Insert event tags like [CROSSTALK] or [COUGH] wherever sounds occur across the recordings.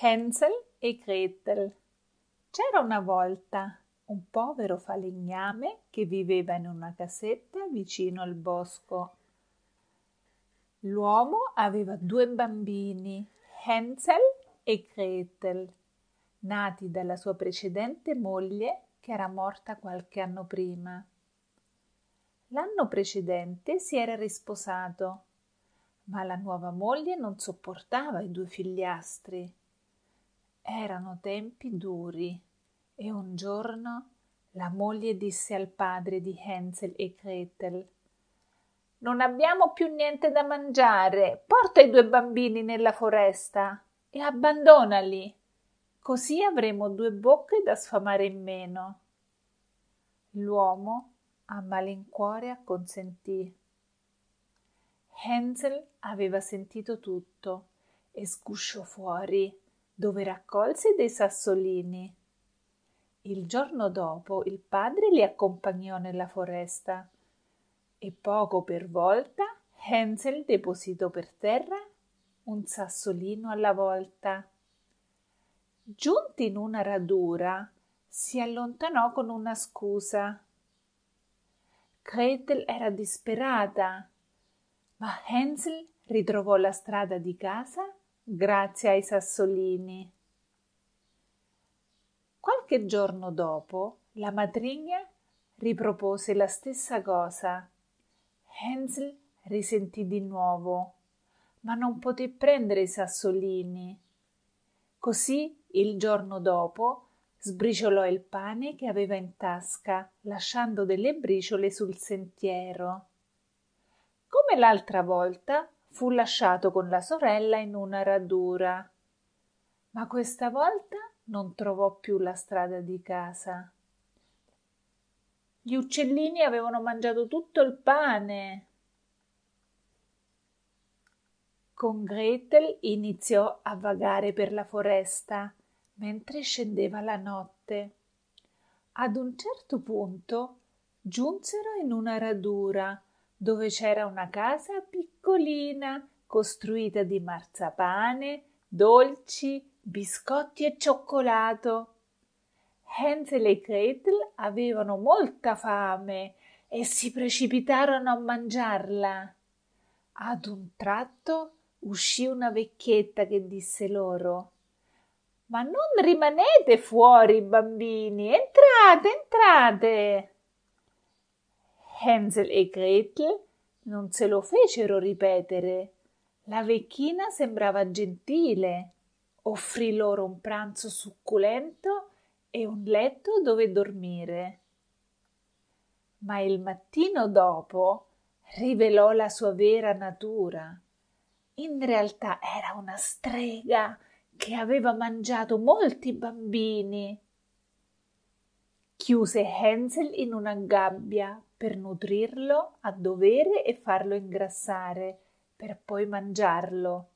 Hansel e Gretel. C'era una volta un povero falegname che viveva in una casetta vicino al bosco. L'uomo aveva due bambini, Hansel e Gretel, nati dalla sua precedente moglie che era morta qualche anno prima. L'anno precedente si era risposato, ma la nuova moglie non sopportava i due figliastri erano tempi duri e un giorno la moglie disse al padre di Hansel e Gretel Non abbiamo più niente da mangiare, porta i due bambini nella foresta e abbandonali, così avremo due bocche da sfamare in meno. L'uomo a malincuore acconsentì. Hansel aveva sentito tutto e sgusciò fuori dove raccolse dei sassolini. Il giorno dopo il padre li accompagnò nella foresta e poco per volta Hansel depositò per terra un sassolino alla volta. Giunti in una radura, si allontanò con una scusa. Gretel era disperata, ma Hansel ritrovò la strada di casa grazie ai sassolini. Qualche giorno dopo la matrigna ripropose la stessa cosa. Hansel risentì di nuovo, ma non poté prendere i sassolini. Così il giorno dopo sbriciolò il pane che aveva in tasca, lasciando delle briciole sul sentiero. Come l'altra volta, fu lasciato con la sorella in una radura, ma questa volta non trovò più la strada di casa. Gli uccellini avevano mangiato tutto il pane. Con Gretel iniziò a vagare per la foresta mentre scendeva la notte. Ad un certo punto giunsero in una radura dove c'era una casa piccolina costruita di marzapane, dolci, biscotti e cioccolato. Hansel e Gretel avevano molta fame e si precipitarono a mangiarla. Ad un tratto uscì una vecchietta che disse loro Ma non rimanete fuori, bambini, entrate, entrate. Hansel e Gretel non se lo fecero ripetere. La vecchina sembrava gentile, offrì loro un pranzo succulento e un letto dove dormire. Ma il mattino dopo rivelò la sua vera natura. In realtà era una strega che aveva mangiato molti bambini. Chiuse Hansel in una gabbia per nutrirlo a dovere e farlo ingrassare, per poi mangiarlo,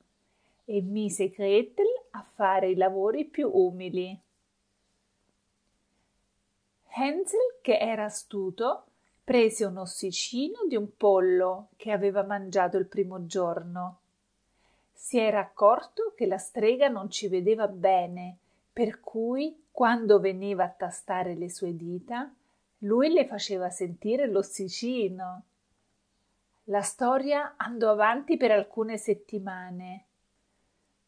e mise Gretel a fare i lavori più umili. Hansel, che era astuto, prese un ossicino di un pollo che aveva mangiato il primo giorno. Si era accorto che la strega non ci vedeva bene, per cui, quando veniva a tastare le sue dita, lui le faceva sentire l'ossicino. La storia andò avanti per alcune settimane.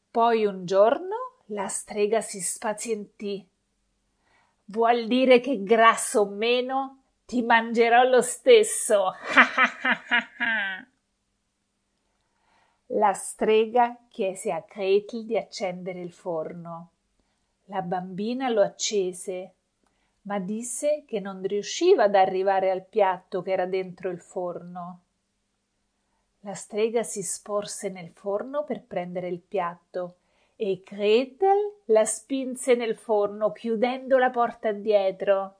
Poi un giorno la strega si spazientì. Vuol dire che grasso o meno ti mangerò lo stesso. [LAUGHS] la strega chiese a Gretel di accendere il forno. La bambina lo accese ma disse che non riusciva ad arrivare al piatto che era dentro il forno. La strega si sporse nel forno per prendere il piatto e Gretel la spinse nel forno chiudendo la porta dietro.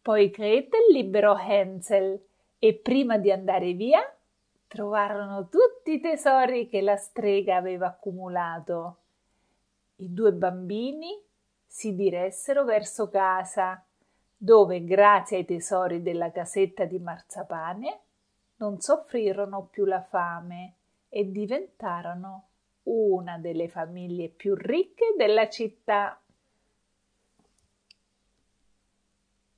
Poi Gretel liberò Hansel e prima di andare via trovarono tutti i tesori che la strega aveva accumulato. I due bambini si diressero verso casa, dove, grazie ai tesori della casetta di marzapane, non soffrirono più la fame e diventarono una delle famiglie più ricche della città.